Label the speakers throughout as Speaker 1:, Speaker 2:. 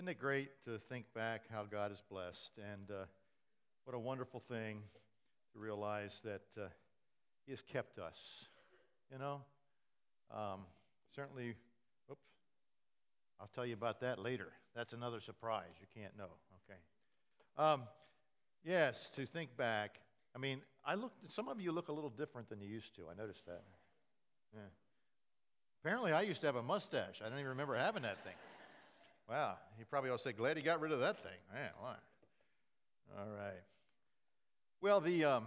Speaker 1: Isn't it great to think back how God is blessed? And uh, what a wonderful thing to realize that uh, He has kept us. You know, um, certainly, oops, I'll tell you about that later. That's another surprise you can't know, okay? Um, yes, to think back. I mean, I look, some of you look a little different than you used to. I noticed that. Yeah. Apparently, I used to have a mustache. I don't even remember having that thing. Wow, he probably ought say, glad he got rid of that thing. Man, why? All right. Well, the um,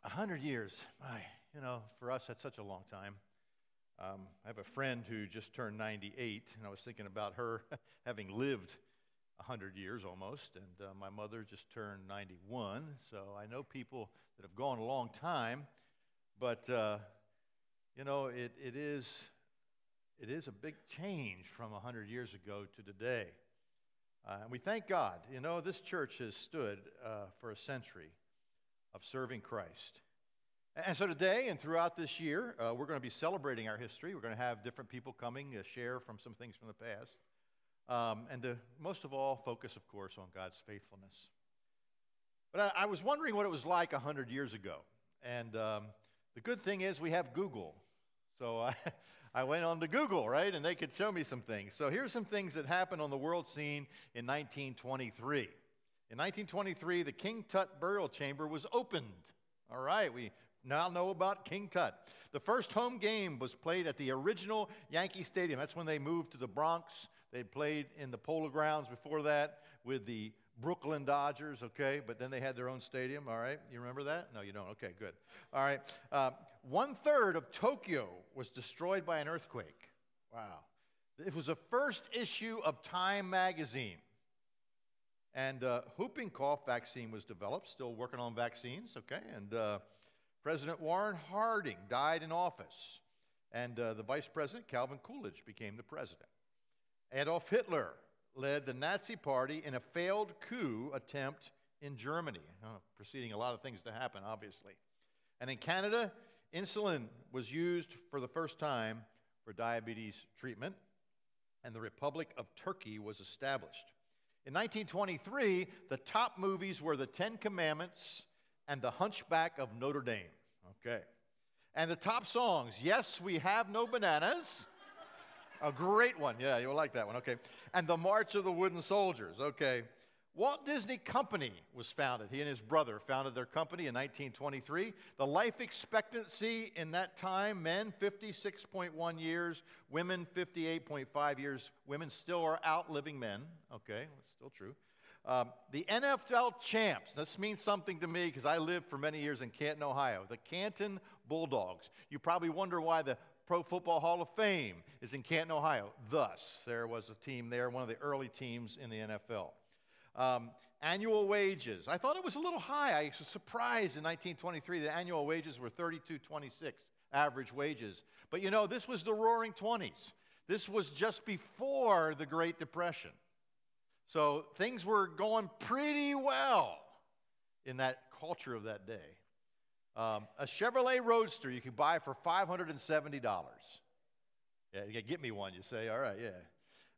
Speaker 1: 100 years, my, you know, for us, that's such a long time. Um, I have a friend who just turned 98, and I was thinking about her having lived 100 years almost, and uh, my mother just turned 91. So I know people that have gone a long time, but, uh, you know, it, it is it is a big change from 100 years ago to today. Uh, and we thank God. You know, this church has stood uh, for a century of serving Christ. And so today and throughout this year, uh, we're going to be celebrating our history. We're going to have different people coming to share from some things from the past. Um, and to, most of all, focus, of course, on God's faithfulness. But I, I was wondering what it was like 100 years ago. And um, the good thing is we have Google. So I, I went on to Google, right, and they could show me some things. So here's some things that happened on the world scene in 1923. In 1923, the King Tut burial chamber was opened. All right, we now know about King Tut. The first home game was played at the original Yankee Stadium. That's when they moved to the Bronx. They played in the Polo Grounds before that with the Brooklyn Dodgers, okay, but then they had their own stadium, all right? You remember that? No, you don't. Okay, good. All right. Uh, one third of Tokyo was destroyed by an earthquake. Wow. It was the first issue of Time magazine. And uh, whooping cough vaccine was developed, still working on vaccines, okay? And uh, President Warren Harding died in office. And uh, the vice president, Calvin Coolidge, became the president. Adolf Hitler led the Nazi Party in a failed coup attempt in Germany, preceding a lot of things to happen, obviously. And in Canada, insulin was used for the first time for diabetes treatment, and the Republic of Turkey was established. In 1923, the top movies were The Ten Commandments and The Hunchback of Notre Dame. Okay. And the top songs, Yes, We Have No Bananas. A great one. Yeah, you'll like that one. Okay. And The March of the Wooden Soldiers. Okay. Walt Disney Company was founded. He and his brother founded their company in 1923. The life expectancy in that time men 56.1 years, women 58.5 years. Women still are outliving men. Okay, that's still true. Um, the NFL champs, this means something to me because I lived for many years in Canton, Ohio. The Canton Bulldogs. You probably wonder why the Pro Football Hall of Fame is in Canton, Ohio. Thus, there was a team there, one of the early teams in the NFL. Um, annual wages. I thought it was a little high. I was surprised in 1923 the annual wages were 32.26 average wages. But you know, this was the roaring 20s. This was just before the Great Depression. So things were going pretty well in that culture of that day. Um, a Chevrolet Roadster you can buy for $570. Yeah, get me one, you say. All right, yeah.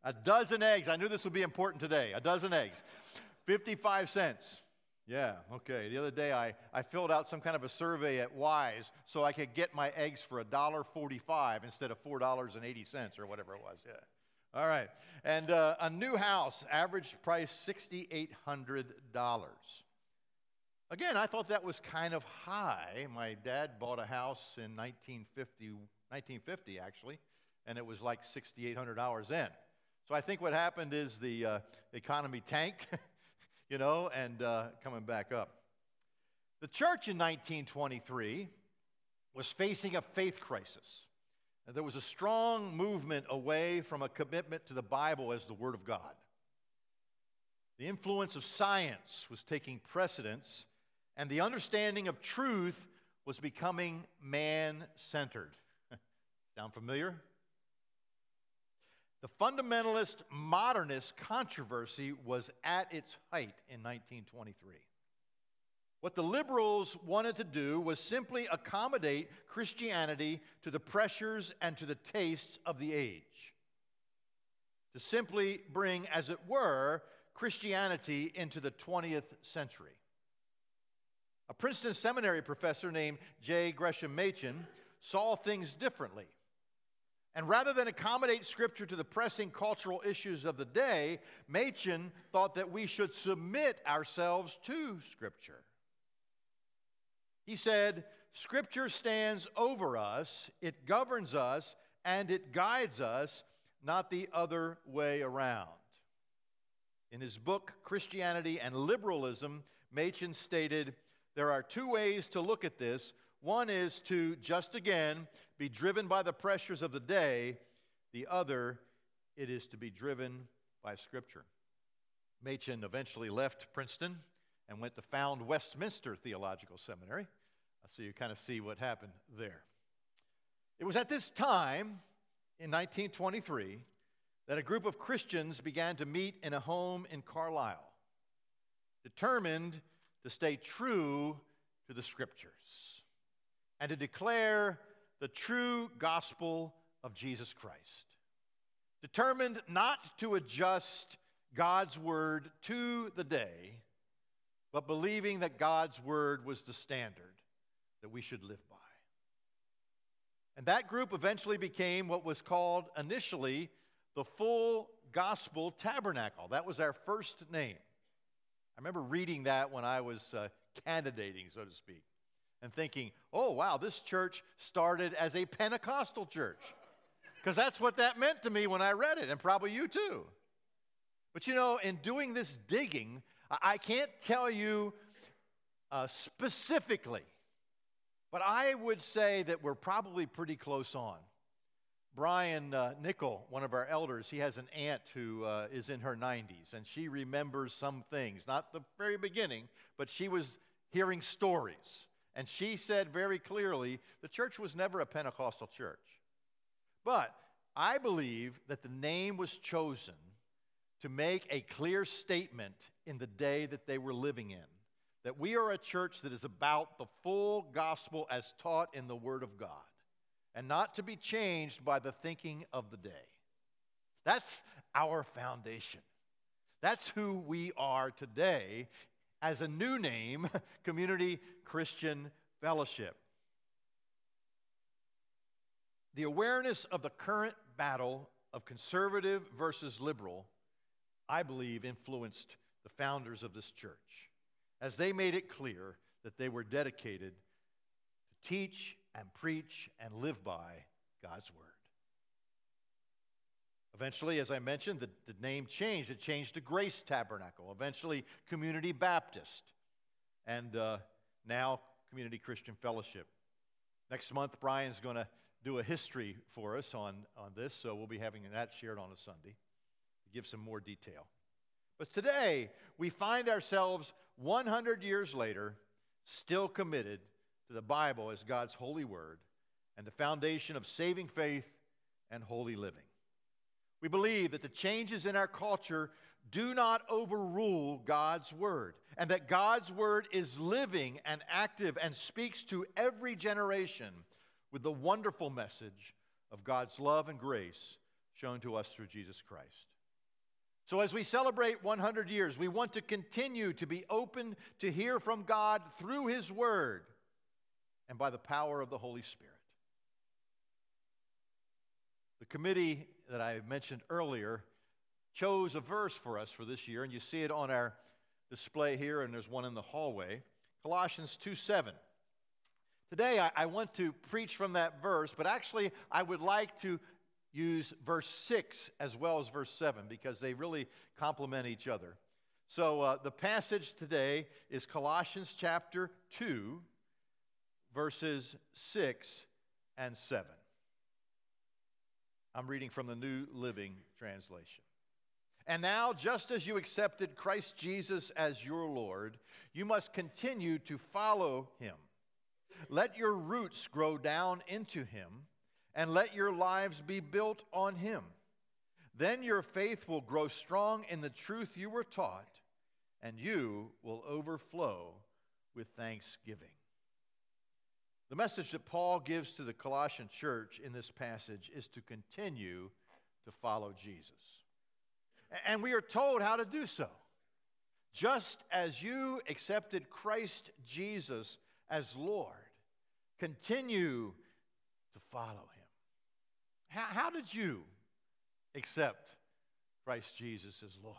Speaker 1: A dozen eggs. I knew this would be important today. A dozen eggs. 55 cents. Yeah, okay. The other day I, I filled out some kind of a survey at Weis so I could get my eggs for $1.45 instead of $4.80 or whatever it was. Yeah. All right. And uh, a new house, average price $6,800. Again, I thought that was kind of high. My dad bought a house in 1950, 1950 actually, and it was like $6,800 in. So I think what happened is the uh, economy tanked, you know, and uh, coming back up. The church in 1923 was facing a faith crisis. There was a strong movement away from a commitment to the Bible as the Word of God. The influence of science was taking precedence and the understanding of truth was becoming man centered. Sound familiar? The fundamentalist modernist controversy was at its height in 1923. What the liberals wanted to do was simply accommodate Christianity to the pressures and to the tastes of the age. To simply bring, as it were, Christianity into the 20th century. A Princeton seminary professor named J. Gresham Machen saw things differently. And rather than accommodate Scripture to the pressing cultural issues of the day, Machen thought that we should submit ourselves to Scripture. He said, Scripture stands over us, it governs us, and it guides us, not the other way around. In his book, Christianity and Liberalism, Machen stated, There are two ways to look at this. One is to just again be driven by the pressures of the day, the other, it is to be driven by Scripture. Machen eventually left Princeton and went to found Westminster Theological Seminary. So you kind of see what happened there. It was at this time, in 1923, that a group of Christians began to meet in a home in Carlisle, determined to stay true to the Scriptures and to declare the true gospel of Jesus Christ. Determined not to adjust God's word to the day, but believing that God's word was the standard that we should live by. And that group eventually became what was called initially the Full Gospel Tabernacle. That was our first name. I remember reading that when I was uh, candidating, so to speak, and thinking, oh, wow, this church started as a Pentecostal church. Because that's what that meant to me when I read it, and probably you too. But you know, in doing this digging, I can't tell you uh, specifically but I would say that we're probably pretty close on. Brian uh, Nickel, one of our elders, he has an aunt who uh, is in her 90s, and she remembers some things. Not the very beginning, but she was hearing stories. And she said very clearly the church was never a Pentecostal church. But I believe that the name was chosen to make a clear statement in the day that they were living in that we are a church that is about the full gospel as taught in the Word of God and not to be changed by the thinking of the day. That's our foundation. That's who we are today as a new name, Community Christian Fellowship. The awareness of the current battle of conservative versus liberal, I believe, influenced the founders of this church as they made it clear that they were dedicated to teach and preach and live by God's word. Eventually, as I mentioned, the, the, name changed. It changed to Grace Tabernacle, eventually, Community Baptist, and uh, now Community Christian Fellowship. Next month, Brian's going to do a history for us on, on this, so we'll be having that shared on a Sunday to give some more detail. But today, we find ourselves 100 years later still committed to the Bible as God's holy word and the foundation of saving faith and holy living. We believe that the changes in our culture do not overrule God's word, and that God's word is living and active and speaks to every generation with the wonderful message of God's love and grace shown to us through Jesus Christ. So, as we celebrate 100 years, we want to continue to be open to hear from God through His Word and by the power of the Holy Spirit. The committee that I mentioned earlier chose a verse for us for this year, and you see it on our display here, and there's one in the hallway Colossians 2 7. Today, I, I want to preach from that verse, but actually, I would like to use verse 6 as well as verse 7 because they really complement each other. So uh, the passage today is Colossians chapter 2, verses 6 and 7. I'm reading from the New Living Translation. And now, just as you accepted Christ Jesus as your Lord, you must continue to follow him. Let your roots grow down into him and let your lives be built on him. Then your faith will grow strong in the truth you were taught, and you will overflow with thanksgiving. The message that Paul gives to the Colossian church in this passage is to continue to follow Jesus. And we are told how to do so. Just as you accepted Christ Jesus as Lord, continue to follow him. How, how did you accept Christ Jesus as Lord?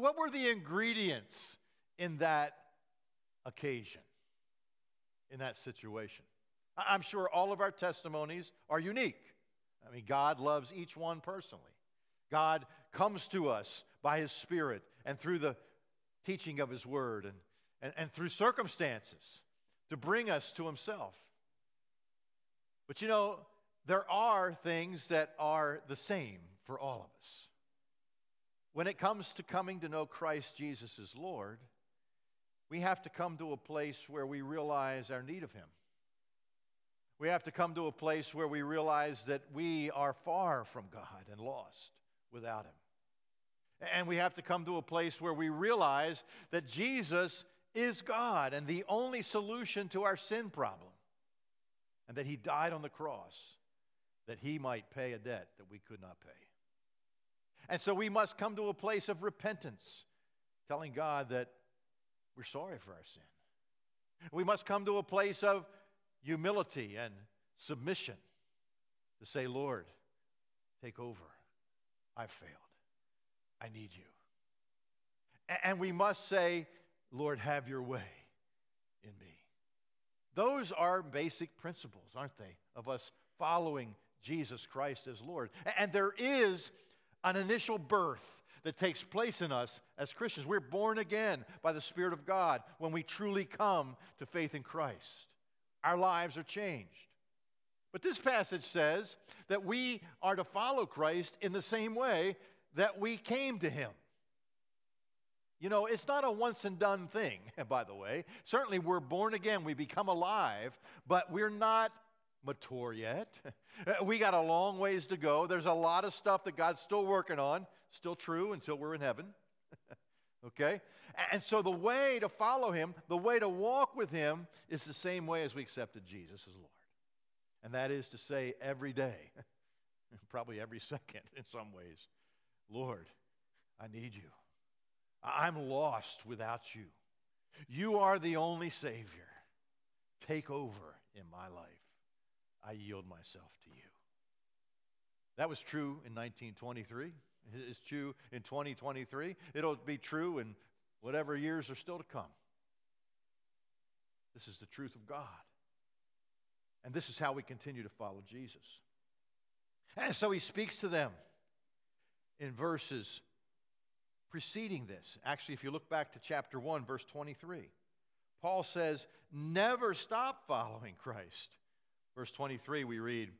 Speaker 1: What were the ingredients in that occasion, in that situation? I'm sure all of our testimonies are unique. I mean, God loves each one personally. God comes to us by His Spirit and through the teaching of His Word and, and, and through circumstances to bring us to Himself. But you know, there are things that are the same for all of us. When it comes to coming to know Christ Jesus as Lord, we have to come to a place where we realize our need of Him. We have to come to a place where we realize that we are far from God and lost without Him. And we have to come to a place where we realize that Jesus is God and the only solution to our sin problem, and that He died on the cross that He might pay a debt that we could not pay. And so we must come to a place of repentance, telling God that we're sorry for our sin. We must come to a place of humility and submission to say, Lord, take over. I've failed. I need you. And we must say, Lord, have your way in me. Those are basic principles, aren't they, of us following Jesus Christ as Lord. And there is an initial birth that takes place in us as Christians. We're born again by the Spirit of God when we truly come to faith in Christ. Our lives are changed. But this passage says that we are to follow Christ in the same way that we came to him. You know, it's not a once and done thing, by the way. Certainly, we're born again, we become alive, but we're not mature yet. Uh, we got a long ways to go. There's a lot of stuff that God's still working on, still true until we're in heaven. okay? And so the way to follow him, the way to walk with him, is the same way as we accepted Jesus as Lord. And that is to say, every day, probably every second in some ways, Lord, I need you. I'm lost without you. You are the only Savior. Take over in my life. I yield myself to you. That was true in 1923. It's true in 2023. It'll be true in whatever years are still to come. This is the truth of God. And this is how we continue to follow Jesus. And so he speaks to them in verses preceding this. Actually, if you look back to chapter 1, verse 23, Paul says, Never stop following Christ. Verse 23, we read,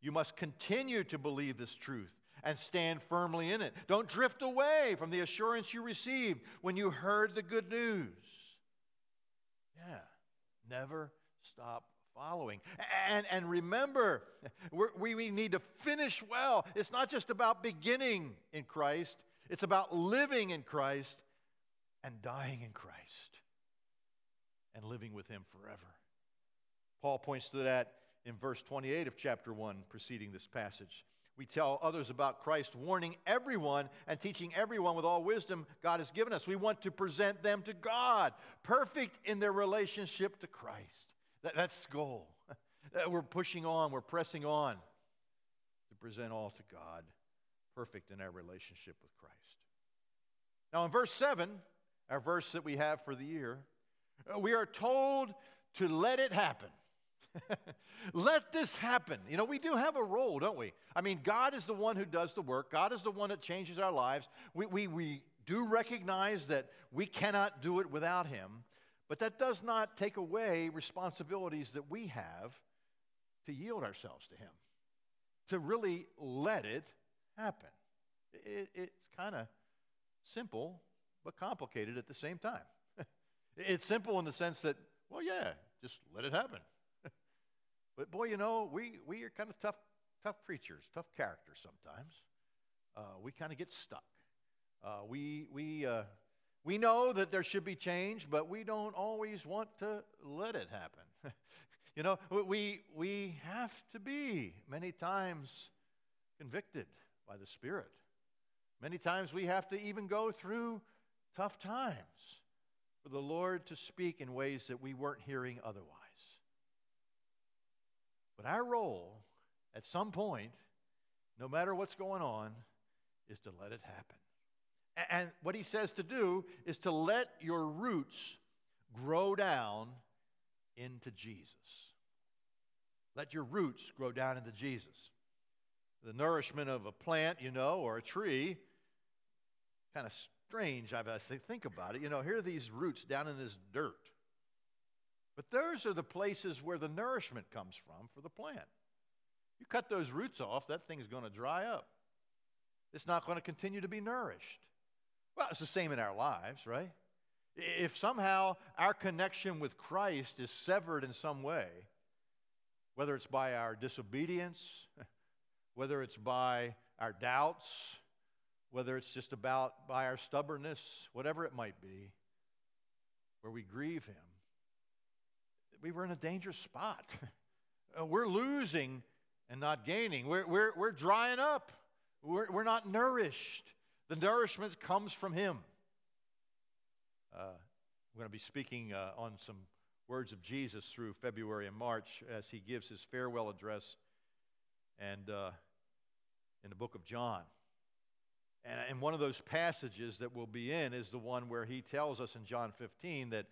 Speaker 1: You must continue to believe this truth and stand firmly in it. Don't drift away from the assurance you received when you heard the good news. Yeah, never stop following. And, and remember, we we need to finish well. It's not just about beginning in Christ, it's about living in Christ and dying in Christ and living with Him forever. Paul points to that in verse 28 of chapter 1, preceding this passage. We tell others about Christ, warning everyone and teaching everyone with all wisdom God has given us. We want to present them to God, perfect in their relationship to Christ. That, that's the goal. we're pushing on, we're pressing on to present all to God, perfect in our relationship with Christ. Now, in verse 7, our verse that we have for the year, uh, we are told to let it happen. Let this happen. You know, we do have a role, don't we? I mean, God is the one who does the work, God is the one that changes our lives. We, we, we do recognize that we cannot do it without Him, but that does not take away responsibilities that we have to yield ourselves to Him, to really let it happen. It, it's kind of simple, but complicated at the same time. it's simple in the sense that, well, yeah, just let it happen. But boy, you know, we, we are kind of tough, tough preachers, tough characters sometimes. Uh, we kind of get stuck. Uh, we, we, uh, we know that there should be change, but we don't always want to let it happen. you know, we, we have to be many times convicted by the Spirit Many times we have to even go through tough times for the Lord to speak in ways that we weren't hearing otherwise. But our role at some point, no matter what's going on, is to let it happen. And what he says to do is to let your roots grow down into Jesus. Let your roots grow down into Jesus. The nourishment of a plant, you know, or a tree, kind of strange, I think about it. You know, here are these roots down in this dirt. But those are the places where the nourishment comes from for the plant. You cut those roots off, that thing's going to dry up. It's not going to continue to be nourished. Well, it's the same in our lives, right? If somehow our connection with Christ is severed in some way, whether it's by our disobedience, whether it's by our doubts, whether it's just about by our stubbornness, whatever it might be, where we grieve Him, we were in a dangerous spot. Uh, we're losing and not gaining. We're, we're, we're drying up. We're, we're not nourished. The nourishment comes from Him. Uh, we're going to be speaking uh, on some words of Jesus through February and March as He gives His farewell address and uh, in the book of John. And, and one of those passages that we'll be in is the one where he tells us in John 15 that,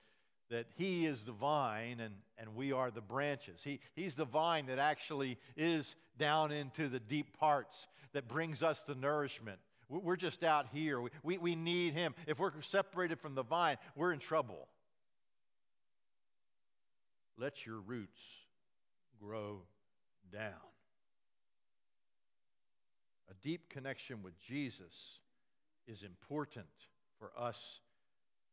Speaker 1: that he is the vine and, and we are the branches. He, he's the vine that actually is down into the deep parts that brings us the nourishment. We're just out here. We, we, we need him. If we're separated from the vine, we're in trouble. Let your roots grow down a deep connection with Jesus is important for us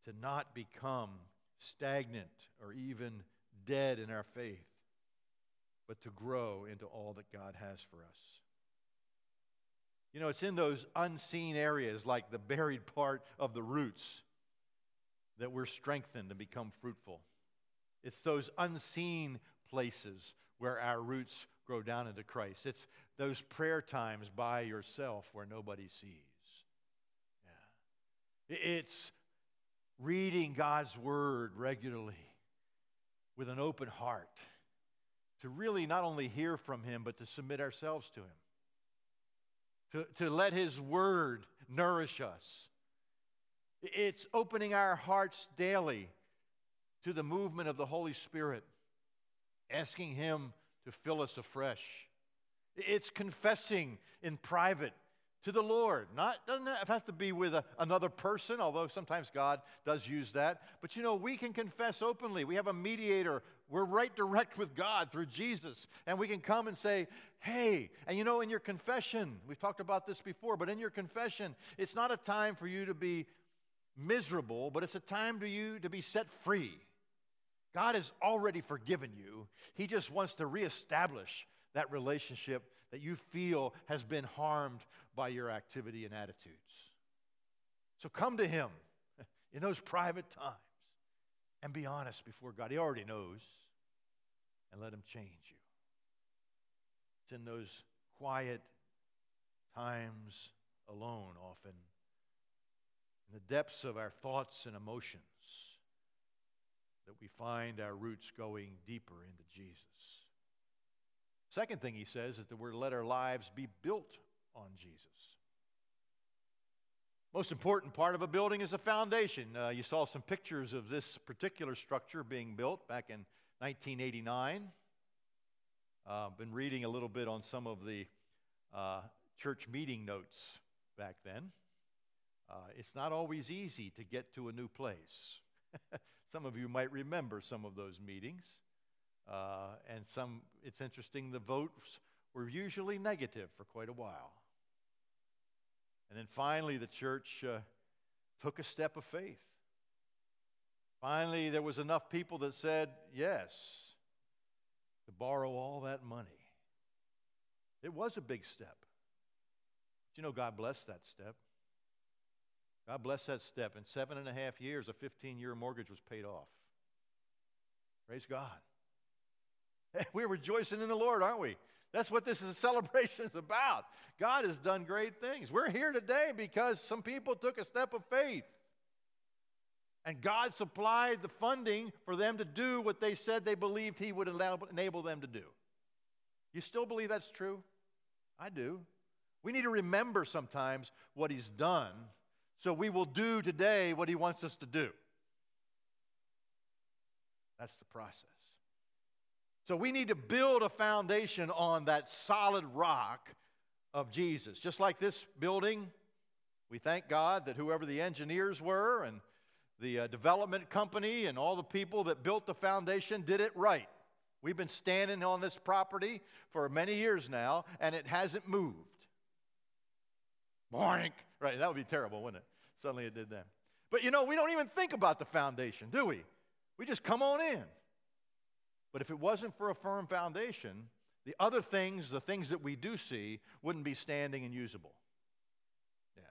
Speaker 1: to not become stagnant or even dead in our faith, but to grow into all that God has for us. You know, it's in those unseen areas, like the buried part of the roots, that we're strengthened and become fruitful. It's those unseen places where our roots grow down into Christ. It's those prayer times by yourself where nobody sees. Yeah. It's reading God's word regularly with an open heart to really not only hear from Him, but to submit ourselves to Him, to, to let His word nourish us. It's opening our hearts daily to the movement of the Holy Spirit, asking Him to fill us afresh. It's confessing in private to the Lord. Not doesn't have to be with a, another person, although sometimes God does use that. But you know, we can confess openly. We have a mediator. We're right direct with God through Jesus, and we can come and say, "Hey." And you know, in your confession, we've talked about this before, but in your confession, it's not a time for you to be miserable, but it's a time to you to be set free. God has already forgiven you. He just wants to reestablish that relationship that you feel has been harmed by your activity and attitudes. So come to Him in those private times and be honest before God. He already knows, and let Him change you. It's in those quiet times alone, often, in the depths of our thoughts and emotions that we find our roots going deeper into Jesus. Second thing he says is that we're to let our lives be built on Jesus. Most important part of a building is the foundation. Uh, you saw some pictures of this particular structure being built back in 1989. I've uh, been reading a little bit on some of the uh, church meeting notes back then. Uh, it's not always easy to get to a new place. Some of you might remember some of those meetings. Uh, and some, it's interesting, the votes were usually negative for quite a while. And then finally, the church uh, took a step of faith. Finally, there was enough people that said yes to borrow all that money. It was a big step. But you know, God blessed that step. God bless that step. In seven and a half years, a 15 year mortgage was paid off. Praise God. We're rejoicing in the Lord, aren't we? That's what this is, a celebration is about. God has done great things. We're here today because some people took a step of faith. And God supplied the funding for them to do what they said they believed He would enable them to do. You still believe that's true? I do. We need to remember sometimes what He's done so we will do today what He wants us to do. That's the process. So we need to build a foundation on that solid rock of Jesus. Just like this building, we thank God that whoever the engineers were and the uh, development company and all the people that built the foundation did it right. We've been standing on this property for many years now, and it hasn't moved. Boink! Right, that would be terrible, wouldn't it? Suddenly it did that. But you know, we don't even think about the foundation, do we? We just come on in. But if it wasn't for a firm foundation, the other things, the things that we do see, wouldn't be standing and usable. Yeah.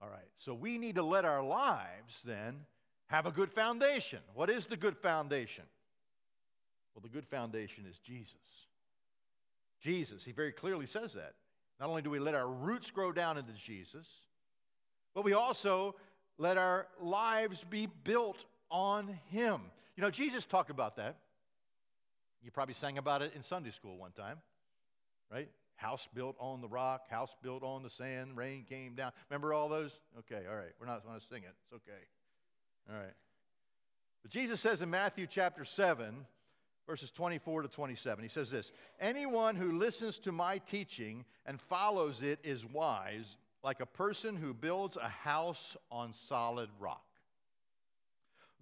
Speaker 1: All right. So we need to let our lives then have a good foundation. What is the good foundation? Well, the good foundation is Jesus. Jesus, he very clearly says that. Not only do we let our roots grow down into Jesus, but we also let our lives be built on him. You know, Jesus talked about that. You probably sang about it in Sunday school one time, right? House built on the rock, house built on the sand, rain came down. Remember all those? Okay, all right. We're not going to sing it. It's okay. All right. But Jesus says in Matthew chapter 7, verses 24 to 27. He says this Anyone who listens to my teaching and follows it is wise, like a person who builds a house on solid rock.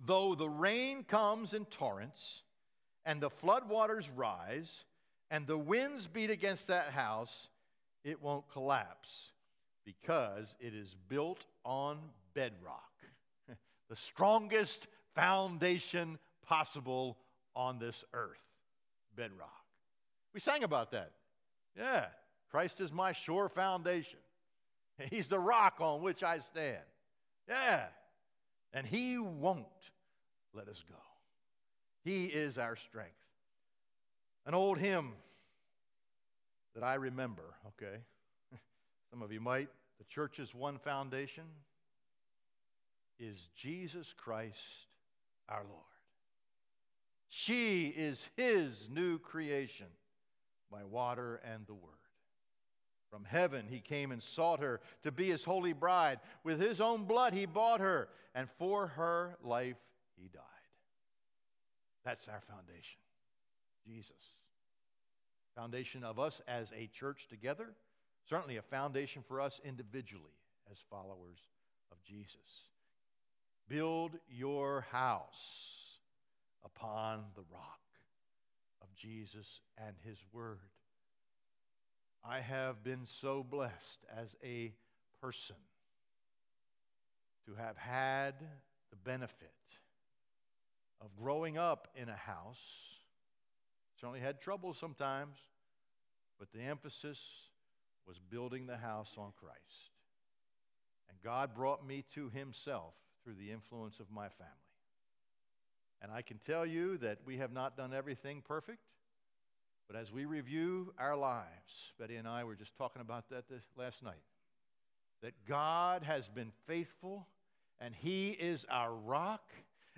Speaker 1: Though the rain comes in torrents, and the floodwaters rise, and the winds beat against that house, it won't collapse because it is built on bedrock, the strongest foundation possible on this earth bedrock. We sang about that. Yeah, Christ is my sure foundation. He's the rock on which I stand. Yeah, and He won't let us go. He is our strength. An old hymn that I remember, okay? Some of you might. The church's one foundation is Jesus Christ our Lord. She is his new creation by water and the word. From heaven he came and sought her to be his holy bride. With his own blood he bought her, and for her life he died. That's our foundation. Jesus. Foundation of us as a church together, certainly a foundation for us individually as followers of Jesus. Build your house upon the rock of Jesus and His Word. I have been so blessed as a person to have had the benefit of growing up in a house. Certainly had trouble sometimes, but the emphasis was building the house on Christ. And God brought me to Himself through the influence of my family. And I can tell you that we have not done everything perfect. But as we review our lives, Betty and I were just talking about that this, last night, that God has been faithful and He is our rock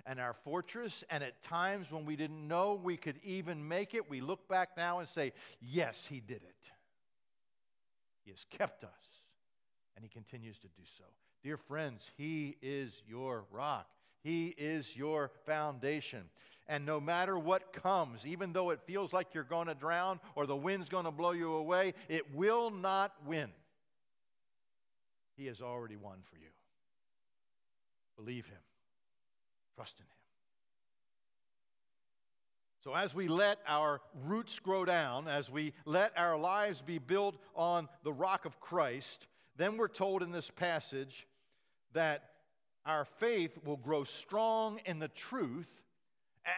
Speaker 1: and our fortress. And at times when we didn't know we could even make it, we look back now and say, Yes, He did it. He has kept us and He continues to do so. Dear friends, He is your rock. He is your foundation. And no matter what comes, even though it feels like you're going to drown or the wind's going to blow you away, it will not win. He has already won for you. Believe Him, trust in Him. So, as we let our roots grow down, as we let our lives be built on the rock of Christ, then we're told in this passage that our faith will grow strong in the truth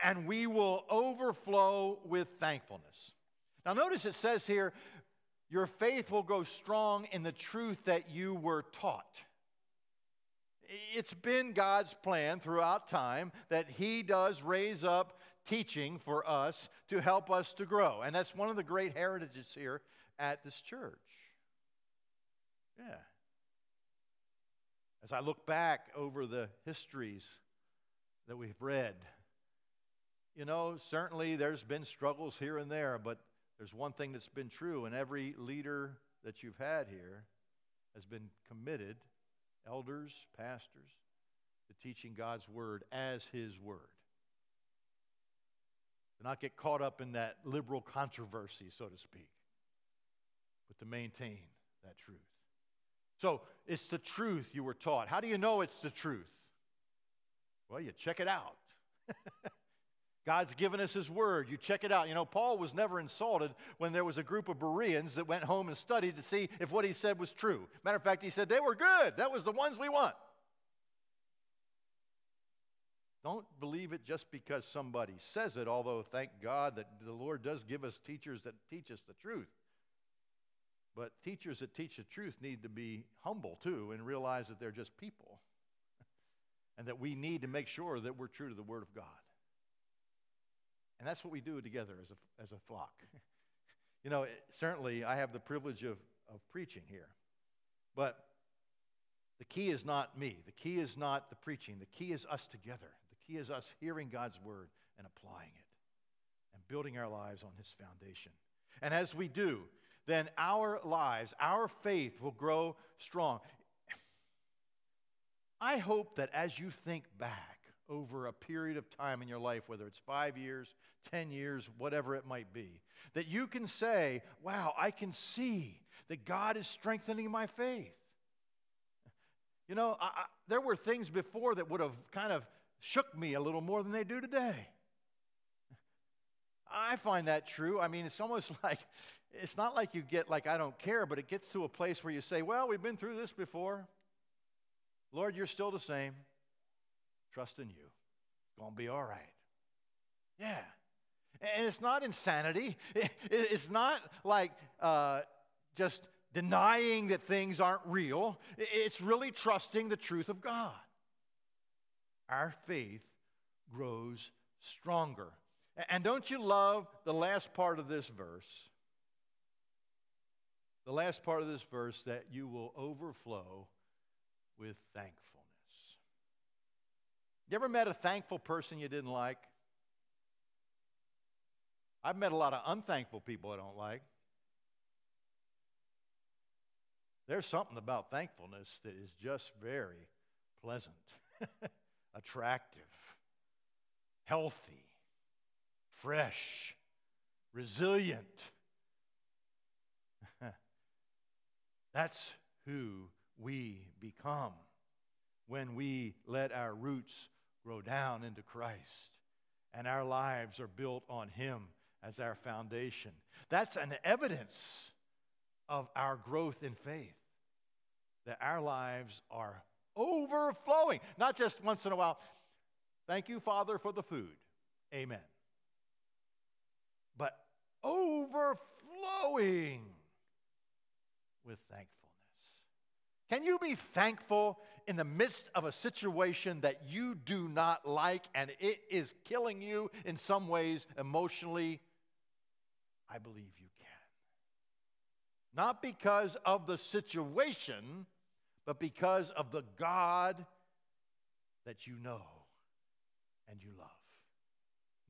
Speaker 1: and we will overflow with thankfulness. Now, notice it says here, your faith will grow strong in the truth that you were taught. It's been God's plan throughout time that He does raise up teaching for us to help us to grow. And that's one of the great heritages here at this church. Yeah. As I look back over the histories that we've read, you know, certainly there's been struggles here and there, but there's one thing that's been true, and every leader that you've had here has been committed, elders, pastors, to teaching God's word as his word. To not get caught up in that liberal controversy, so to speak, but to maintain that truth. So it's the truth you were taught. How do you know it's the truth? Well, you check it out. God's given us His Word. You check it out. You know, Paul was never insulted when there was a group of Bereans that went home and studied to see if what he said was true. Matter of fact, he said they were good. That was the ones we want. Don't believe it just because somebody says it, although thank God that the Lord does give us teachers that teach us the truth. But teachers that teach the truth need to be humble too and realize that they're just people and that we need to make sure that we're true to the Word of God. And that's what we do together as a, as a flock. you know, it, certainly I have the privilege of, of preaching here. But the key is not me. The key is not the preaching. The key is us together. The key is us hearing God's word and applying it and building our lives on his foundation. And as we do, then our lives, our faith will grow strong. I hope that as you think back, over a period of time in your life, whether it's five years, 10 years, whatever it might be, that you can say, Wow, I can see that God is strengthening my faith. You know, I, I, there were things before that would have kind of shook me a little more than they do today. I find that true. I mean, it's almost like, it's not like you get like, I don't care, but it gets to a place where you say, Well, we've been through this before. Lord, you're still the same. Trust in you. To be all right. Yeah. And it's not insanity. It's not like uh, just denying that things aren't real. It's really trusting the truth of God. Our faith grows stronger. And don't you love the last part of this verse? The last part of this verse that you will overflow with thankfulness. You ever met a thankful person you didn't like? I've met a lot of unthankful people I don't like. There's something about thankfulness that is just very pleasant, attractive, healthy, fresh, resilient. That's who we become when we let our roots grow down into Christ and our lives are built on Him as our foundation. That's an evidence of our growth in faith, that our lives are overflowing, not just once in a while. Thank you, Father, for the food. Amen. But overflowing with thankfulness. Can you be thankful in the midst of a situation that you do not like and it is killing you in some ways emotionally? I believe you can. Not because of the situation, but because of the God that you know and you love.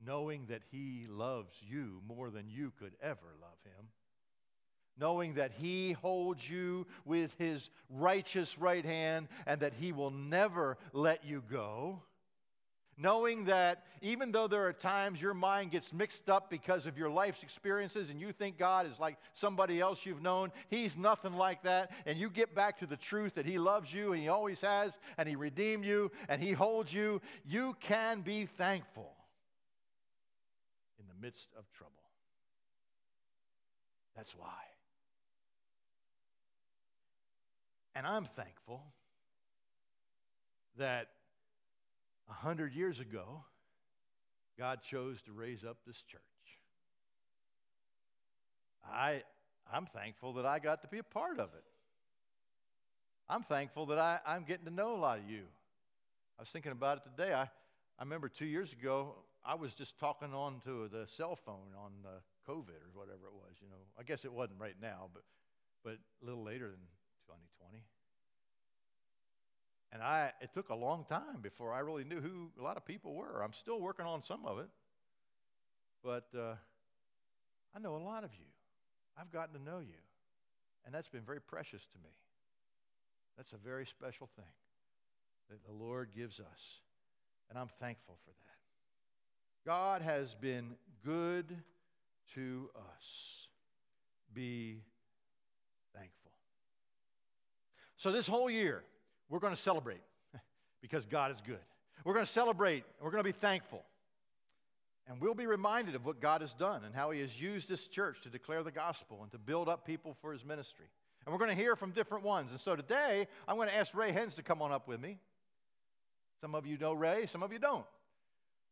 Speaker 1: Knowing that He loves you more than you could ever love Him knowing that He holds you with His righteous right hand and that He will never let you go. Knowing that even though there are times your mind gets mixed up because of your life's experiences and you think God is like somebody else you've known, He's nothing like that. And you get back to the truth that He loves you and He always has, and He redeemed you and He holds you, you can be thankful in the midst of trouble. That's why. And I'm thankful that a hundred years ago, God chose to raise up this church. I, I'm thankful that I got to be a part of it. I'm thankful that I, I'm getting to know a lot of you. I was thinking about it today. I, I remember two years ago I was just talking on to the cell phone on uh, COVID or whatever it was. You know, I guess it wasn't right now, but but a little later than 2020. And I, it took a long time before I really knew who a lot of people were. I'm still working on some of it, but uh, I know a lot of you. I've gotten to know you, and that's been very precious to me. That's a very special thing that the Lord gives us, and I'm thankful for that. God has been good to us. Be thankful. So, this whole year, we're going to celebrate because God is good. We're going to celebrate. We're going to be thankful. And we'll be reminded of what God has done and how He has used this church to declare the gospel and to build up people for His ministry. And we're going to hear from different ones. And so today, I'm going to ask Ray Hens to come on up with me. Some of you know Ray, some of you don't.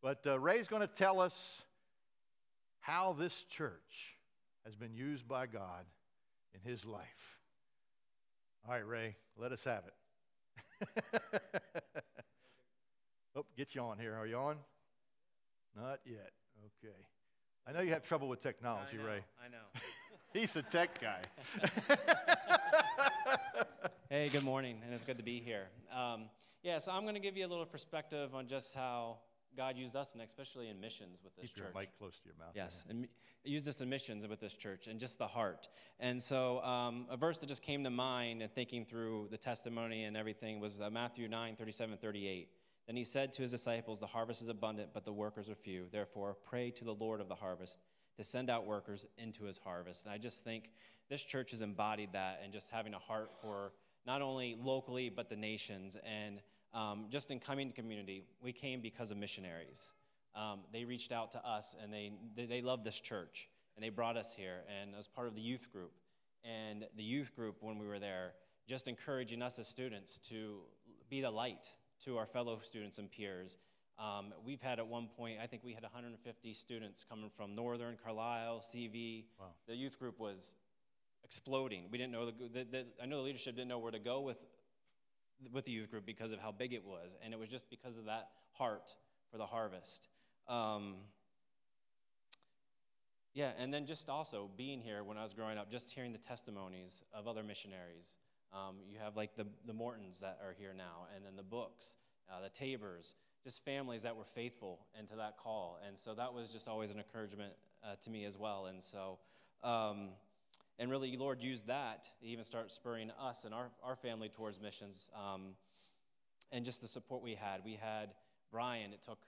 Speaker 1: But uh, Ray's going to tell us how this church has been used by God in his life. All right, Ray, let us have it. oh, get you on here. Are you on? Not yet. Okay. I know you have trouble with technology,
Speaker 2: I know,
Speaker 1: Ray.
Speaker 2: I know.
Speaker 1: He's the tech guy.
Speaker 2: hey, good morning, and it's good to be here. Um, yeah, so I'm going to give you a little perspective on just how God used us, and especially in missions with this
Speaker 1: Keep
Speaker 2: church.
Speaker 1: your mic close to your mouth.
Speaker 2: Yes, and me- use this in missions with this church and just the heart. And so, um, a verse that just came to mind and thinking through the testimony and everything was uh, Matthew 9 37 38. Then he said to his disciples, The harvest is abundant, but the workers are few. Therefore, pray to the Lord of the harvest to send out workers into his harvest. And I just think this church has embodied that and just having a heart for not only locally, but the nations. And um, just in coming to community, we came because of missionaries. Um, they reached out to us and they, they, they love this church and they brought us here and as part of the youth group. And the youth group, when we were there, just encouraging us as students to be the light to our fellow students and peers. Um, we've had at one point, I think we had 150 students coming from Northern, Carlisle, CV.
Speaker 1: Wow.
Speaker 2: The youth group was exploding. We didn't know the, the, the, I know the leadership didn't know where to go with with the youth group because of how big it was, and it was just because of that heart for the harvest. Um, yeah, and then just also being here when I was growing up, just hearing the testimonies of other missionaries. Um, you have like the, the Mortons that are here now, and then the Books, uh, the Tabers, just families that were faithful into that call. And so that was just always an encouragement uh, to me as well. And so, um, and really, Lord used that to even start spurring us and our, our family towards missions. Um, and just the support we had. We had Brian, it took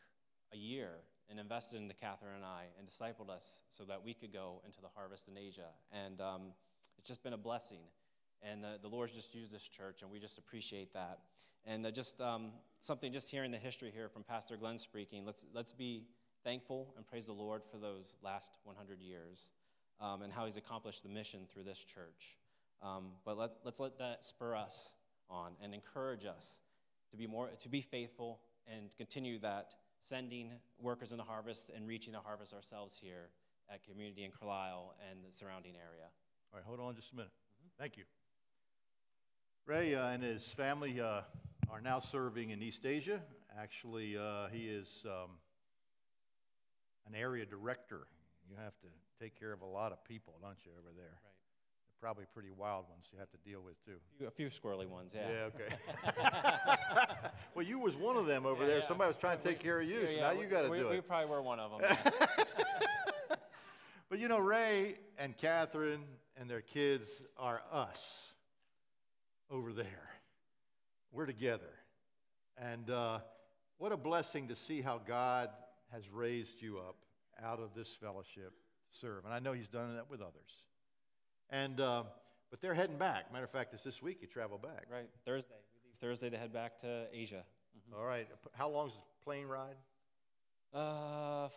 Speaker 2: a year and invested into Catherine and I and discipled us so that we could go into the harvest in Asia. And um, it's just been a blessing. And uh, the Lord's just used this church, and we just appreciate that. And uh, just um, something, just hearing the history here from Pastor Glenn speaking, let's, let's be thankful and praise the Lord for those last 100 years um, and how he's accomplished the mission through this church. Um, but let, let's let that spur us on and encourage us to be more to be faithful and continue that sending workers in the harvest and reaching the harvest ourselves here at community in carlisle and the surrounding area
Speaker 1: All right, hold on just a minute. Thank you. Ray uh, and his family uh, are now serving in East Asia. Actually, uh, he is um, an area director. You have to take care of a lot of people, don't you, over there?
Speaker 2: right
Speaker 1: They're probably pretty wild ones you have to deal with, too.
Speaker 2: a few squirrely ones yeah
Speaker 1: Yeah, okay. well, you was one of them over
Speaker 2: Yeah,
Speaker 1: there.
Speaker 2: yeah.
Speaker 1: Somebody was trying to take care of you,
Speaker 2: Yeah,
Speaker 1: so now
Speaker 2: we-
Speaker 1: you got to
Speaker 2: we,
Speaker 1: do
Speaker 2: we
Speaker 1: it.
Speaker 2: probably were one of them
Speaker 1: But you know, Ray and Catherine and their kids are us over there. We're together. And uh, what a blessing to see how God has raised you up out of this fellowship serve. And I know He's done that with others. And, uh, but they're heading back. Matter of fact, it's this week you travel back.
Speaker 2: right thursday we leave thursday to head back to asia
Speaker 1: All right. How long's the plane ride?
Speaker 2: uh,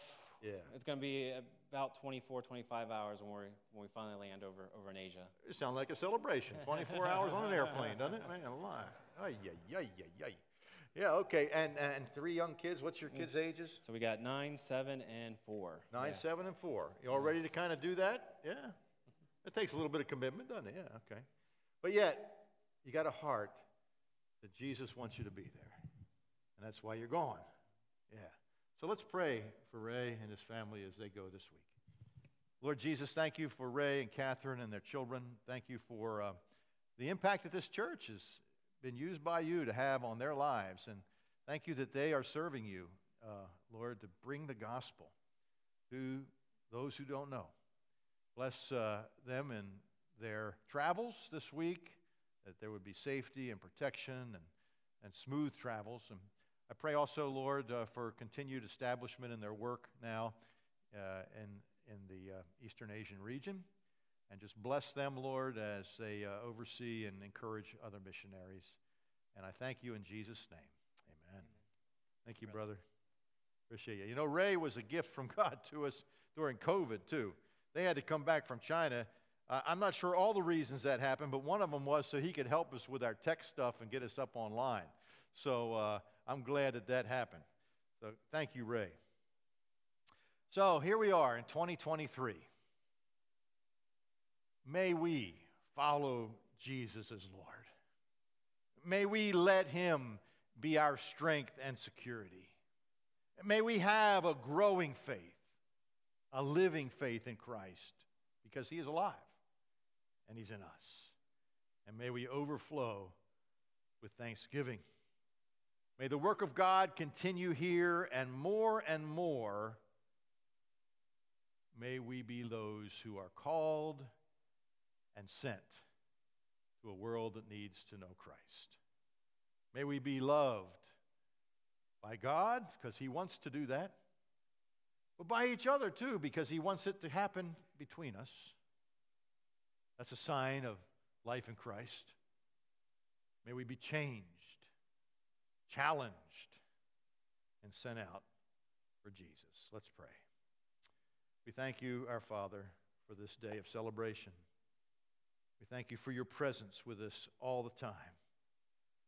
Speaker 1: Yeah.
Speaker 2: it's going to be about 24 25 hours when we when we finally land over over in asia
Speaker 1: It sounds like a celebration. 24 hours on an airplane, doesn't it? Man, alive. Ay, ay, ay, ay, ay. Yeah, okay. And, and three young kids. What's your kids' ages?
Speaker 2: so we got nine seven and four
Speaker 1: Nine,
Speaker 2: Yeah.
Speaker 1: seven, and four. You all ready to kind of do that? Yeah. It takes a little bit of commitment, doesn't it? Yeah, okay. But yet, you got a heart that Jesus wants you to be there. And that's why you're going. Yeah. So let's pray for Ray and his family as they go this week. Lord Jesus, thank you for Ray and Catherine and their children. Thank you for uh, the impact that this church has been used by you to have on their lives. And thank you that they are serving you, uh, Lord, to bring the gospel to those who don't know. Bless uh, them in their travels this week, that there would be safety and protection and, and smooth travels. And I pray also, Lord, uh, for continued establishment in their work now uh, in, in the uh, Eastern Asian region. And just bless them, Lord, as they uh, oversee and encourage other missionaries. And I thank you in Jesus' name. Amen. Thank you, brother. Appreciate you. You know, Ray was a gift from God to us during COVID, too. They had to come back from China. Uh, I'm not sure all the reasons that happened, but one of them was so he could help us with our tech stuff and get us up online. So uh, I'm glad that that happened. So thank you, Ray. So here we are in 2023. May we follow Jesus as Lord. May we let him be our strength and security. May we have a growing faith, a living faith in Christ, because he is alive and he's in us. And may we overflow with thanksgiving. May the work of God continue here, and more and more, may we be those who are called and sent to a world that needs to know Christ. May we be loved by God, because He wants to do that, but by each other too, because He wants it to happen between us. That's a sign of life in Christ. May we be changed, challenged, and sent out for Jesus. Let's pray. We thank you, our Father, for this day of celebration. We thank you for your presence with us all the time.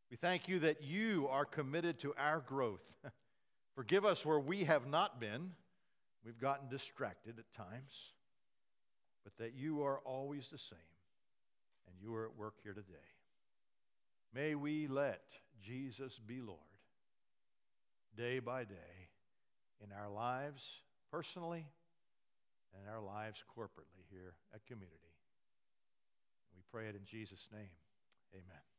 Speaker 1: We thank you that you are committed to our growth. Forgive us where we have not been. We've gotten distracted at times, but that you are always the same, and you are at work here today. May we let Jesus be Lord day by day in our lives personally and our lives corporately here at Community. Pray it in Jesus' name. Amen.